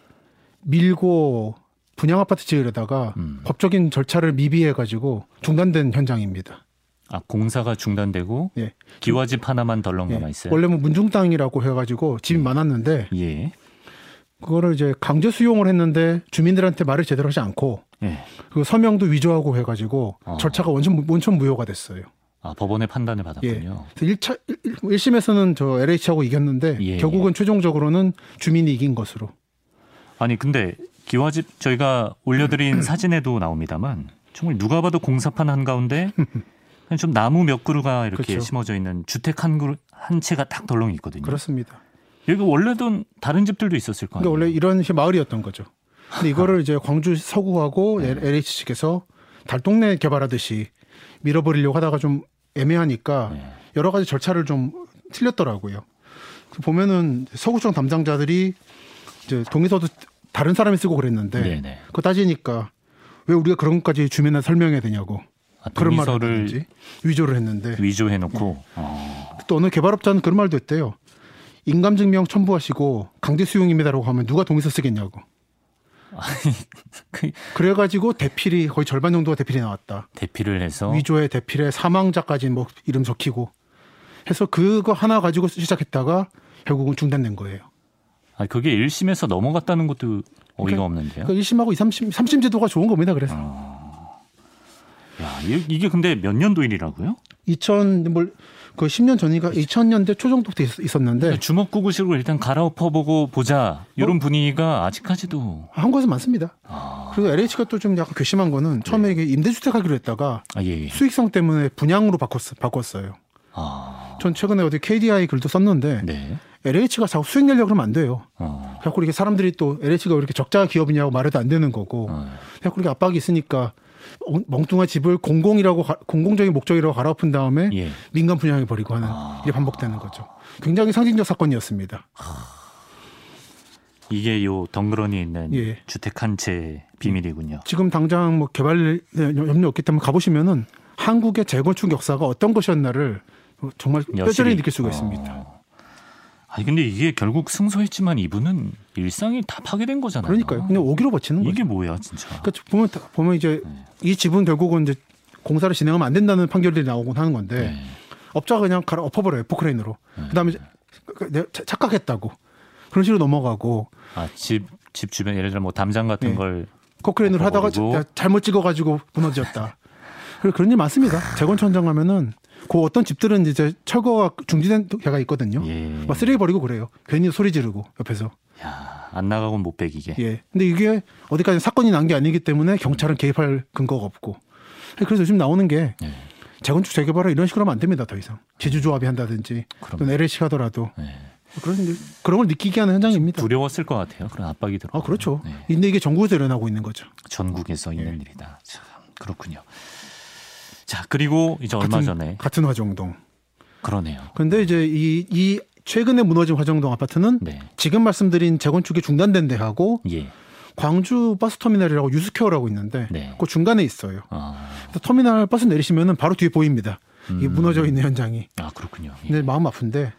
밀고 분양 아파트 지으려다가 음. 법적인 절차를 미비해 가지고 중단된 현장입니다. 아 공사가 중단되고 예. 기와집 하나만 덜렁 예. 남아 있어요. 원래 뭐 문중 땅이라고 해 가지고 집이 많았는데 예, 그거를 이제 강제 수용을 했는데 주민들한테 말을 제대로 하지 않고 예. 그 서명도 위조하고 해 가지고 어. 절차가 원천 원천 무효가 됐어요. 아, 법원의 판단을 예. 받았군요. 그래서 1차 1, 심에서는저 LH하고 이겼는데 예, 결국은 최종적으로는 주민이 이긴 것으로. 아니 근데 기와집 저희가 올려드린 사진에도 나옵니다만 정말 누가 봐도 공사판 한 가운데 그냥 좀 나무 몇 그루가 이렇게 그렇죠. 심어져 있는 주택 한 그루 한 채가 딱 덜렁 있거든요. 그렇습니다. 여기 원래도 다른 집들도 있었을 거 그러니까 아니에요. 원래 이런 식 마을이었던 거죠. 근데 이거를 이제 광주 서구하고 네. LH 측에서 달동네 개발하듯이 밀어버리려고 하다가 좀 애매하니까 네. 여러 가지 절차를 좀 틀렸더라고요. 그 보면은 서구청 담당자들이 이제 동의서도 다른 사람이 쓰고 그랬는데 네네. 그거 따지니까 왜 우리가 그런 것까지 주민한테 설명해야 되냐고 아, 그런 말을 위조를 했는데 위조해놓고 어, 또 어느 개발업자는 그런 말도 했대요. 인감증명 첨부하시고 강제 수용입니다라고 하면 누가 동의서 쓰겠냐고. 그 그래가지고 대필이 거의 절반 정도가 대필이 나왔다. 대피를 해서 위조에 대필에 사망자까지 뭐 이름 적히고 해서 그거 하나 가지고 시작했다가 결국은 중단된 거예요. 아, 그게 1심에서 넘어갔다는 것도 어이가 그러니까- 없는데요. 그러니까 1심하고 2, 3심, 3심 제도가 좋은 겁니다. 그래서 야, 이- 이게 근데 몇 년도 일이라고요? 2000, 뭘, 그 10년 전이가 2000년대 초 정도부터 있- 있었는데 주먹구구식으로 일단 갈아엎어보고 보자 이런 분위기가 아직까지도 한 곳은 많습니다. 아, 그리고 LH가 또 좀 약간 괘씸한 거는 처음에 이게 임대주택 하기로 했다가 아, 예, 예. 수익성 때문에 분양으로 바꿨, 바꿨어요. 아, 전 최근에 어디 KDI 글도 썼는데 네. LH가 자꾸 수익 내려고 그러면 안 돼요. 어, 자꾸 이렇게 사람들이 또 LH가 왜 이렇게 적자 기업이냐고 말해도 안 되는 거고 어. 자꾸 이렇게 압박이 있으니까 엉- 멍뚱한 집을 공공이라고 가- 공공적인 목적이라고 갈아엎은 다음에 예. 민간 분양해 버리고 하는 아. 이게 반복되는 거죠. 굉장히 상징적 사건이었습니다. 이게 요 덩그러니 있는 예. 주택 한 채 비밀이군요. 지금 당장 뭐 개발 염려 없기 때문에 가보시면은 한국의 재건축 역사가 어떤 것이었나를 정말 뼈저리 여실히. 느낄 수가 어. 있습니다. 아니 근데 이게 결국 승소했지만 이분은 일상이 다 파괴된 거잖아요. 그러니까요. 그냥 오기로 버티는 거죠. 이게 뭐야 진짜. 그러니까 보면 보면 이제 네. 이 집은 결국은 이제 공사를 진행하면 안 된다는 판결들이 나오곤 하는 건데 네. 업자가 그냥 갈아 엎어버려요 포크레인으로. 그다음에 그- 착- 착각했다고 그런 식으로 넘어가고 아집 집 주변 예를 들어 뭐 담장 같은 네. 걸 포크레인으로 하다가 잘못 찍어가지고 무너졌다. 그런 일 많습니다. 재건축 현장 가면은 그 어떤 집들은 이제 철거가 중지된 데가 있거든요. 예. 막 쓰레기 버리고 그래요. 괜히 소리 지르고 옆에서. 야, 안 나가곤 못 베기게. 예. 근데 이게 어디까지 사건이 난 게 아니기 때문에 경찰은 개입할 근거가 없고. 그래서 요즘 나오는 게 예. 재건축 재개발을 이런 식으로 하면 안 됩니다. 더 이상. 지주조합이 한다든지. 또는 LH 하더라도 예. 그런 일- 그런 걸 느끼게 하는 현장입니다. 두려웠을 것 같아요. 그런 압박이 들어. 아 그렇죠. 네. 근데 이게 전국에서 일어나고 있는 거죠. 전국에서 예. 있는 일이다. 참 그렇군요. 자 그리고 이제 얼마 같은, 전에 같은 화정동. 그러네요. 그런데 이제 이, 이 최근에 무너진 화정동 아파트는 네. 지금 말씀드린 재건축이 중단된 데하고 예. 광주 버스터미널이라고 유스케어라고 있는데 네. 그 중간에 있어요. 아, 터미널 버스 내리시면은 바로 뒤에 보입니다. 이 음. 무너져 있는 현장이. 아 그렇군요. 예. 근데 마음 아픈데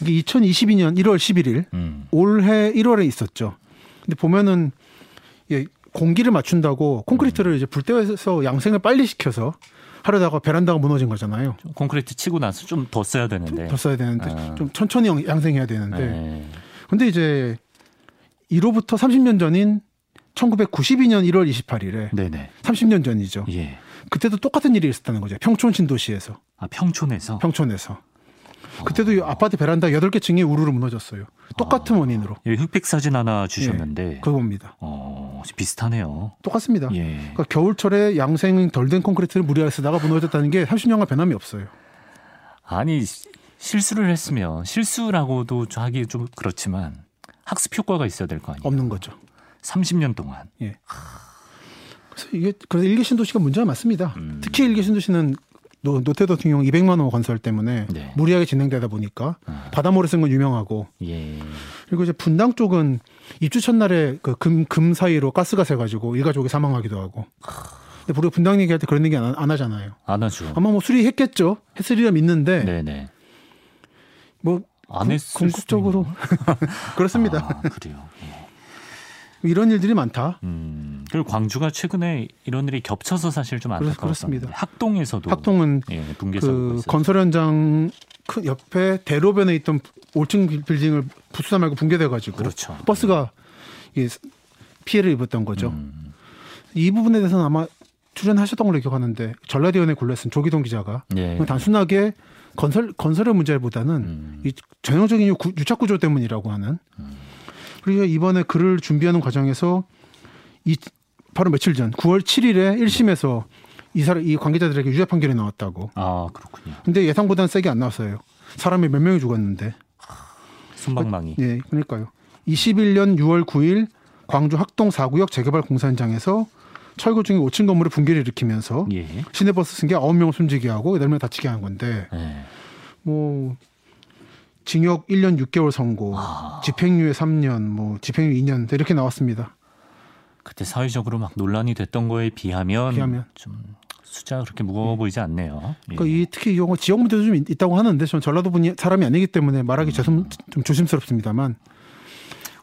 이게 2022년 1월 11일 음. 올해 1월에 있었죠. 근데 보면은 예, 공기를 맞춘다고 콘크리트를 이제 불때에서 양생을 빨리 시켜서 하려다가 베란다가 무너진 거잖아요. 콘크리트 치고 나서 좀 더 써야 되는데. 더 써야 되는데 아. 좀 천천히 양- 양생해야 되는데 네. 근데 이제 1호부터 30년 전인 1992년 1월 28일에 네네. 30년 전이죠. 예. 그때도 똑같은 일이 있었다는 거죠. 평촌 신도시에서 아 평촌에서. 평촌에서 그때도 이 아파트 베란다 8개 층이 우르르 무너졌어요. 똑같은 원인으로. 여기 흑백 사진 하나 주셨는데. 그겁니다. 어 비슷하네요. 똑같습니다. 예. 그러니까 겨울철에 양생 덜 된 콘크리트를 무리하게 쓰다가 무너졌다는 게 30년간 변함이 없어요. 아니 시- 실수를 했으면 실수라고도 좀 하기 좀 그렇지만 학습 효과가 있어야 될 거 아니에요. 없는 거죠. 30년 동안. 그래서 이게 그래서 1기 신도시가 문제가 많습니다. 음. 특히 1기 신도시는 노, 노태우 대통령 200만 호 건설 때문에 네. 무리하게 진행되다 보니까 아. 바다모래 쓴 건 유명하고 예. 그리고 이제 분당 쪽은 입주 첫날에 그금금 사이로 가스가 새가지고 일가족이 사망하기도 하고. 근데 우리가 분당 얘기할 때 그런 얘기 안, 안 하잖아요. 안 하죠. 아마 뭐 수리했겠죠. 했으리라 믿는데 네네. 뭐안 했을 궁극적으로 그렇습니다. 아, 그래요. 예. 이런 일들이 많다. 음. 그리고 광주가 최근에 이런 일이 겹쳐서 사실 좀. 그렇습니다. 학동에서도 학동은 예, 붕괴 그. 건설 현장 큰 옆에 대로변에 있던 5층 빌- 빌딩을 부수다 말고 붕괴돼가지고 그렇죠. 버스가 이 피해를 입었던 거죠. 음. 이 부분에 대해서는 아마 출연하셨던 걸로 기억하는데 전라대연의 굴레슨 조기동 기자가 예. 단순하게 건설 건설의 문제보다는 음. 이 전형적인 유- 유착 구조 때문이라고 하는. 그리고 이번에 글을 준비하는 과정에서 이 바로 며칠 전 9월 7일에 1심에서 이 사람 이 관계자들에게 유죄 판결이 나왔다고. 아 그렇군요. 근데 예상보다는 세게 안 나왔어요. 사람이 몇 명이 죽었는데. 순방망이. 예, 그러니까요. 21년 6월 9일 광주 학동 4구역 재개발 공사 현장에서 철거 중에 5층 건물에 붕괴를 일으키면서 예. 시내버스 승객 9명을 숨지게 하고 8명 다치게 한 건데 예. 뭐 징역 1년 6개월 선고, 아. 집행유예 3년, 뭐 집행유예 2년 이렇게 나왔습니다. 그때 사회적으로 막 논란이 됐던 거에 비하면, 비하면. 좀 숫자가 그렇게 무거워 보이지 않네요. 예. 그러니까 이 특히 이 경우 지역 문제도 좀 있- 있다고 하는데 저는 전라도 분이 사람이 아니기 때문에 말하기 조심, 좀 조심스럽습니다만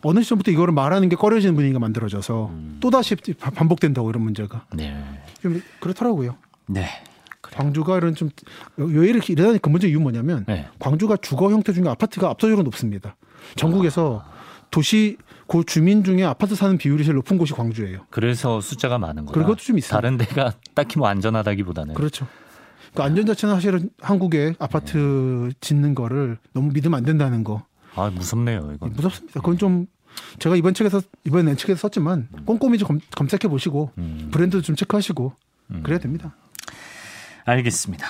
어느 시점부터 이거를 말하는 게 꺼려지는 분위기가 만들어져서 또 다시 반복된다고 이런 문제가 네. 좀 그렇더라고요. 네. 광주가 이런 좀 왜 이렇게 이러다니 근본적 이유 는 뭐냐면 네. 광주가 주거 형태 중에 아파트가 압도적으로 높습니다. 전국에서 도시 그 주민 중에 아파트 사는 비율이 제일 높은 곳이 광주예요. 그래서 숫자가 많은 거다. 그것도 좀 있어요. 다른 데가 딱히 뭐 안전하다기보다는. 그렇죠. 그 안전 자체는 사실은 한국에 아파트 짓는 거를 너무 믿으면 안 된다는 거 아 무섭네요 이건. 무섭습니다. 그건 좀 제가 이번 책에서 이번 내 책에서 썼지만 꼼꼼히 좀 검, 검색해 보시고 음. 브랜드 좀 체크하시고 음. 그래야 됩니다. 알겠습니다.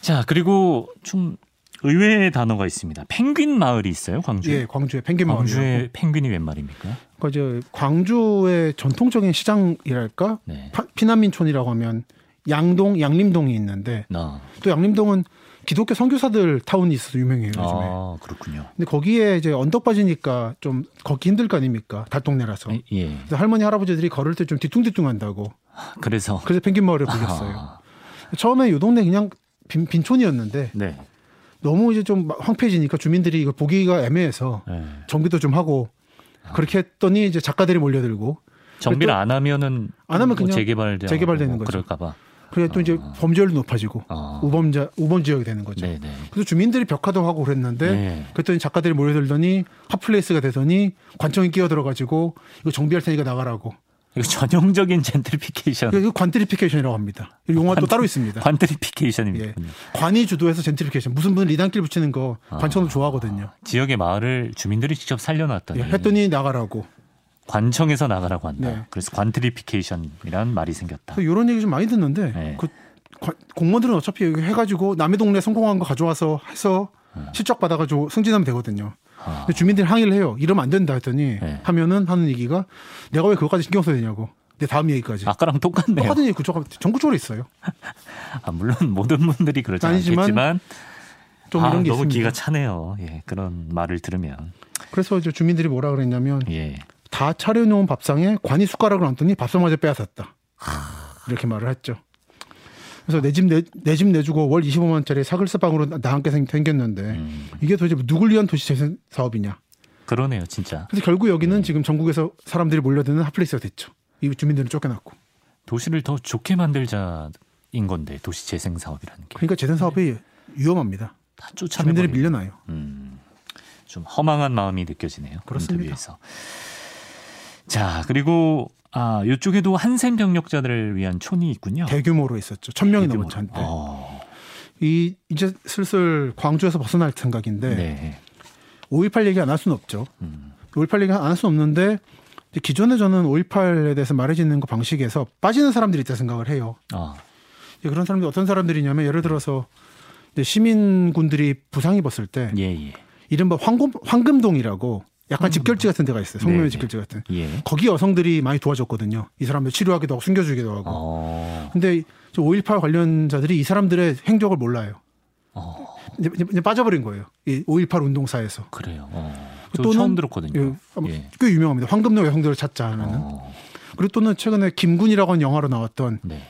자 그리고 좀 의외의 단어가 있습니다. 펭귄 마을이 있어요 광주에. 예, 광주의 펭귄 광주에 마을이라고. 펭귄이 웬 말입니까? 그 이제 광주의 전통적인 시장이랄까 네. 파- 피난민촌이라고 하면 양동, 양림동이 있는데 나. 또 양림동은 기독교 선교사들 타운이 있어서 유명해요 요즘에. 아 그렇군요. 근데 거기에 이제 언덕 빠지니까 좀 걷기 힘들 거 아닙니까? 달동네라서. 예. 그래서 할머니 할아버지들이 걸을 때 좀 뒤뚱뒤뚱한다고. 그래서. 그래서 펭귄 마을을 불렸어요. 아, 처음에 요 동네 그냥 빈, 빈촌이었는데 네. 너무 이제 좀 황폐해지니까 주민들이 이걸 보기가 애매해서 네. 정비도 좀 하고 그렇게 했더니 이제 작가들이 몰려들고 정비를 또- 안 하면은 안 하면 뭐 그냥 재개발 재개발되는 거죠. 그럴까봐. 그래 또 이제 범죄율도 높아지고 아. 우범자 우범 지역이 되는 거죠. 네네. 그래서 주민들이 벽화도 하고 그랬는데 네. 그랬더니 작가들이 몰려들더니 핫플레이스가 되더니 관청이 끼어들어가지고 이거 정비할 테니까 나가라고. 이거 전형적인 젠트리피케이션. 이거 관트리피케이션이라고 합니다. 이 용어가 또 따로 있습니다. 관트리피케이션입니다. 예. 관이 주도해서 젠트리피케이션. 무슨 무슨 리단길 붙이는 거 아. 관청도 좋아하거든요. 지역의 마을을 주민들이 직접 살려놨더니 예, 했더니 나가라고. 관청에서 나가라고 한다. 네. 그래서 관트리피케이션이라는 말이 생겼다. 이런 얘기 좀 많이 듣는데 네. 그 관- 공무원들은 어차피 해가지고 남의 동네 성공한 거 가져와서 해서 실적 받아가지고 승진하면 되거든요. 아. 근데 주민들이 항의를 해요. 이러면 안 된다 했더니 네. 하면은 하는 얘기가 내가 왜 그거까지 신경 써야 되냐고. 내 다음 얘기까지. 아까랑 똑같네요. 똑같은 얘기 전국적으로 있어요. 아, 물론 모든 분들이 그러지 아니지만 않겠지만 좀 아, 이런 게 너무 있습니다. 기가 차네요. 예, 그런 말을 들으면 그래서 이제 주민들이 뭐라 그랬냐면 예. 다 차려놓은 밥상에 관이 숟가락을 얹더니 밥상마저 빼앗았다. 이렇게 말을 했죠. 그래서 내집 내, 내집 내주고 월 25만 원짜리 사글세방으로 나 함께 생- 생겼는데 음, 이게 도대체 누굴 위한 도시 재생 사업이냐. 그러네요, 진짜. 그래서 결국 여기는 지금 전국에서 사람들이 몰려드는 핫플레이스가 됐죠. 이 주민들은 쫓겨났고. 도시를 더 좋게 만들자인 건데 도시 재생 사업이라는 게다 그러니까 재생 사업이 위험합니다. 쫓아내 주민들이 버리는 밀려나요. 음, 좀 허망한 마음이 느껴지네요. 그렇습니다. 인터뷰에서. 자, 그리고 아, 이쪽에도 한센 병력자들을 위한 촌이 있군요. 대규모로 있었죠. 천 명이. 한때. 어, 이 이제 슬슬 광주에서 벗어날 생각인데 네. 5.18 얘기 안 할 수는 없죠. 음, 5.18 얘기 안 할 수는 없는데 기존에 저는 5.18에 대해서 말해지는 거 방식에서 빠지는 사람들이 있다 생각을 해요. 아, 그런 사람들이 어떤 사람들이냐면 예를 들어서 시민군들이 부상 입었을 때 예, 예. 이른바 황금, 황금동이라고 약간 집결지 같은 데가 있어요. 성묘의. 집결지 같은. 예. 거기 여성들이 많이 도와줬거든요. 이 사람들 치료하기도 하고 숨겨주기도 하고. 어, 근데 5.18 관련자들이 이 사람들의 행적을 몰라요. 어, 이제, 이제- 빠져버린 거예요. 이 5.18 운동사에서. 그래요. 어. 저 또는- 처음 들었거든요. 예, 예. 꽤 유명합니다. 황금동 여성들을 찾자 하면은. 어, 그리고 또는 최근에 김군이라고 하는 영화로 나왔던 네.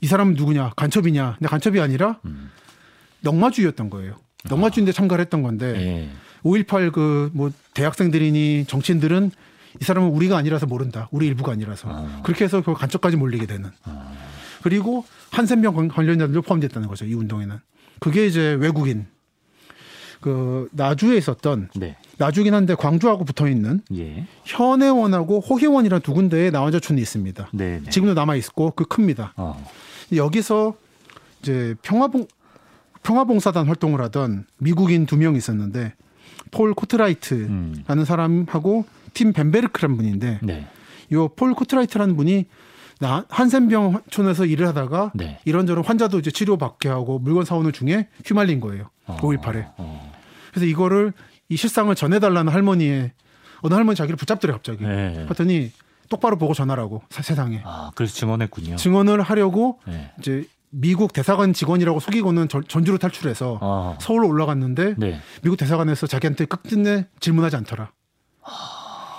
이 사람은 누구냐? 간첩이냐? 근데 간첩이 아니라 음, 넉마주의였던 거예요. 넉마주의인데 참가를 했던 건데 예. 5.18 그 뭐 대학생들이니 정치인들은 이 사람은 우리가 아니라서 모른다. 우리 일부가 아니라서. 아. 그렇게 해서 그 간첩까지 몰리게 되는. 그리고 한센병 관- 관련자들도 포함됐다는 거죠. 이 운동에는. 그게 이제 외국인 그 나주에 있었던 네. 나주긴 한데 광주하고 붙어 있는 예. 현해원하고 호혜원이라는 두 군데에 나원자촌이 있습니다. 네. 네. 지금도 남아 있고 그 큽니다. 어. 여기서 이제 평화봉 평화봉사단 활동을 하던 미국인 두 명 있었는데 폴 코트라이트라는 음. 사람하고 팀 벤베르크라는 분인데 네. 요 폴 코트라이트라는 분이 나 한센병촌에서 일을 하다가 네. 이런저런 환자도 이제 치료받게 하고 물건 사오는 중에 휘말린 거예요. 어. 5.18에. 어. 그래서 이거를 이 실상을 전해달라는 할머니의 어느 할머니 자기를 붙잡더래 갑자기. 네. 하더니 똑바로 보고 전하라고 사- 세상에 아, 그래서 증언했군요. 증언을 하려고 네. 이제 미국 대사관 직원이라고 속이고는 전- 전주로 탈출해서 어. 서울로 올라갔는데 네. 미국 대사관에서 자기한테 끝끝내 질문하지 않더라.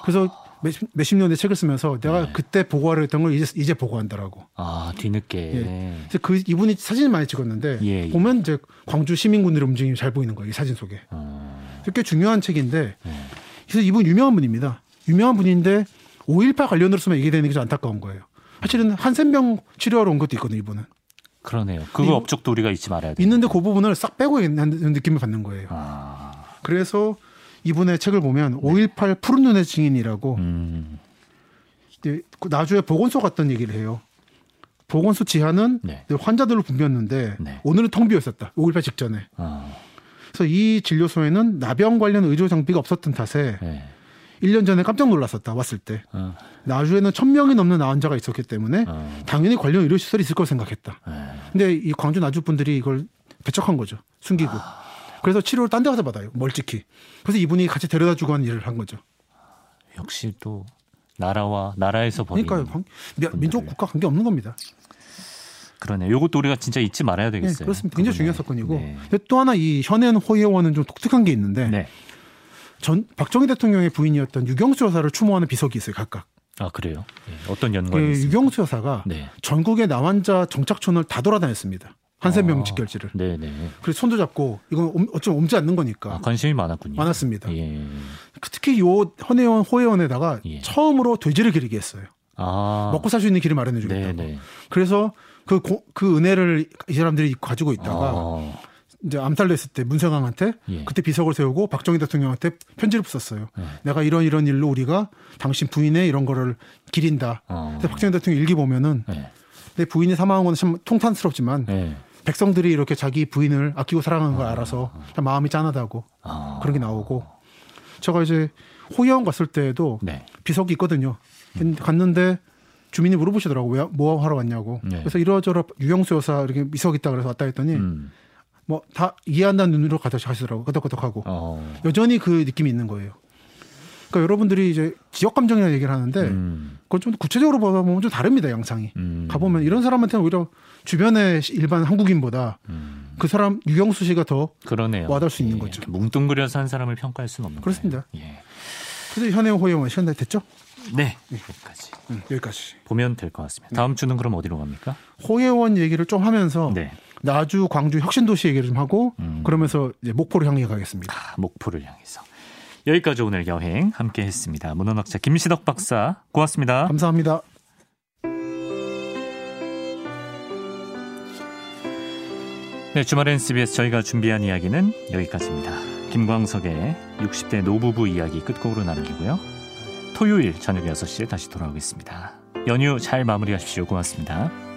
그래서 몇십, 몇십 년의 책을 쓰면서 내가 네. 그때 보고하려 했던 걸 이제, 이제 보고한다라고. 아, 뒤늦게. 예. 그래서 그 이분이 사진을 많이 찍었는데 예, 예. 보면 이제 광주 시민군들의 움직임이 잘 보이는 거예요. 이 사진 속에. 어. 꽤 중요한 책인데 네. 그래서 이분 유명한 분입니다. 유명한 분인데 5.18 관련으로서만 얘기되는 게 좀 안타까운 거예요. 사실은 한센병 치료하러 온 것도 있거든요. 이분은. 그러네요. 그거 업적도 우리가 잊지 말아야 돼. 있는데 그 부분을 싹 빼고 있는 느낌을 받는 거예요. 아. 그래서 이분의 책을 보면 5.18 푸른 눈의 증인이라고 음. 그 나주에 보건소 갔던 얘기를 해요. 보건소 지하는 네. 늘 환자들로 붐볐는데 네. 오늘은 텅 비어 있었다. 5.18 직전에. 어. 그래서 이 진료소에는 나병 관련 의료 장비가 없었던 탓에 네. 1년 전에 깜짝 놀랐었다. 왔을 때. 어. 나주에는 1000명이 넘는 환자가 있었기 때문에 어. 당연히 관련 의료 시설이 있을 거라 생각했다. 네. 근데 이 광주 나주 분들이 이걸 배척한 거죠. 숨기고. 그래서 치료를 딴 데 가서 받아요. 멀찍히. 그래서 이분이 같이 데려다 주고 한 일을 한 거죠. 역시 또 나라와 나라에서 벌이는 그러니까 관- 미- 민족 국가 관계 없는 겁니다. 그러네. 요것도 우리가 진짜 잊지 말아야 네, 되겠어요. 그렇습니다. 굉장히 그거는. 중요한 사건이고. 네. 또 하나 이 현행 호혜원은 좀 독특한 게 있는데 네. 전 박정희 대통령의 부인이었던 유경수 여사를 추모하는 비석이 있어요. 각각. 아 그래요? 네. 어떤 그 연관이 있습니까? 유경수 여사가 네. 전국의 나환자 정착촌을 다 돌아다녔습니다. 한센병 아, 직결지를. 네네. 그래서 손도 잡고 이건 옴- 어쩌면 옮지 않는 거니까 아, 관심이 많았군요. 많았습니다. 예. 특히 요 헌혜원 호혜원에다가 예. 처음으로 돼지를 기르게 했어요. 아. 먹고 살 수 있는 길을 마련해 주겠다고. 네네. 그래서 그, 고- 그 은혜를 이 사람들이 가지고 있다가 어. 이제 암살됐을 때 문세강한테 예. 그때 비석을 세우고 박정희 대통령한테 편지를 썼어요. 네. 내가 이런 이런 일로 우리가 당신 부인의 이런 거를 기린다. 어. 근데 박정희 대통령 일기 보면은 네. 내 부인이 사망한 건 참 통탄스럽지만 네. 백성들이 이렇게 자기 부인을 아끼고 사랑하는 걸 알아서 참 마음이 짠하다고 아. 그런 게 나오고 제가 이제 호의원 갔을 때에도 네. 비석이 있거든요. 근데 갔는데 주민이 물어보시더라고 왜 뭐 하러 왔냐고. 네. 그래서 이러저러 유영수 여사 이렇게 비석 있다 그래서 왔다 했더니 음. 뭐 다 이해한다는 눈으로 가다 가시더라고 끄덕끄덕하고 어. 여전히 그 느낌이 있는 거예요. 그러니까 여러분들이 이제 지역 감정이라는 얘기를 하는데 음. 그걸 좀 구체적으로 보면 좀 다릅니다 양상이. 음. 가보면 이런 사람한테는 오히려 주변의 일반 한국인보다 음. 그 사람 유경수 씨가 더 그러네요. 와닿을 수 있는 예. 거죠. 뭉뚱그려서 한 사람을 평가할 수는 없는 그렇습니다. 예. 그래서 현행 호영원 시간 다 됐죠? 네. 여기까지 응, 여기까지. 보면 될 것 같습니다. 다음 주는 그럼 어디로 갑니까? 호혜원 얘기를 좀 하면서 네. 나주, 광주 혁신도시 얘기를 좀 하고 음. 그러면서 이제 목포를 향해 가겠습니다. 아, 목포를 향해서. 여기까지 오늘 여행 함께 했습니다. 문헌학자 김시덕 박사 고맙습니다. 감사합니다. 네, 주말엔 CBS 저희가 준비한 이야기는 여기까지입니다. 김광석의 60대 노부부 이야기 끝곡으로 남기고요. 토요일 저녁 6시에 다시 돌아오겠습니다. 연휴 잘 마무리하십시오. 고맙습니다.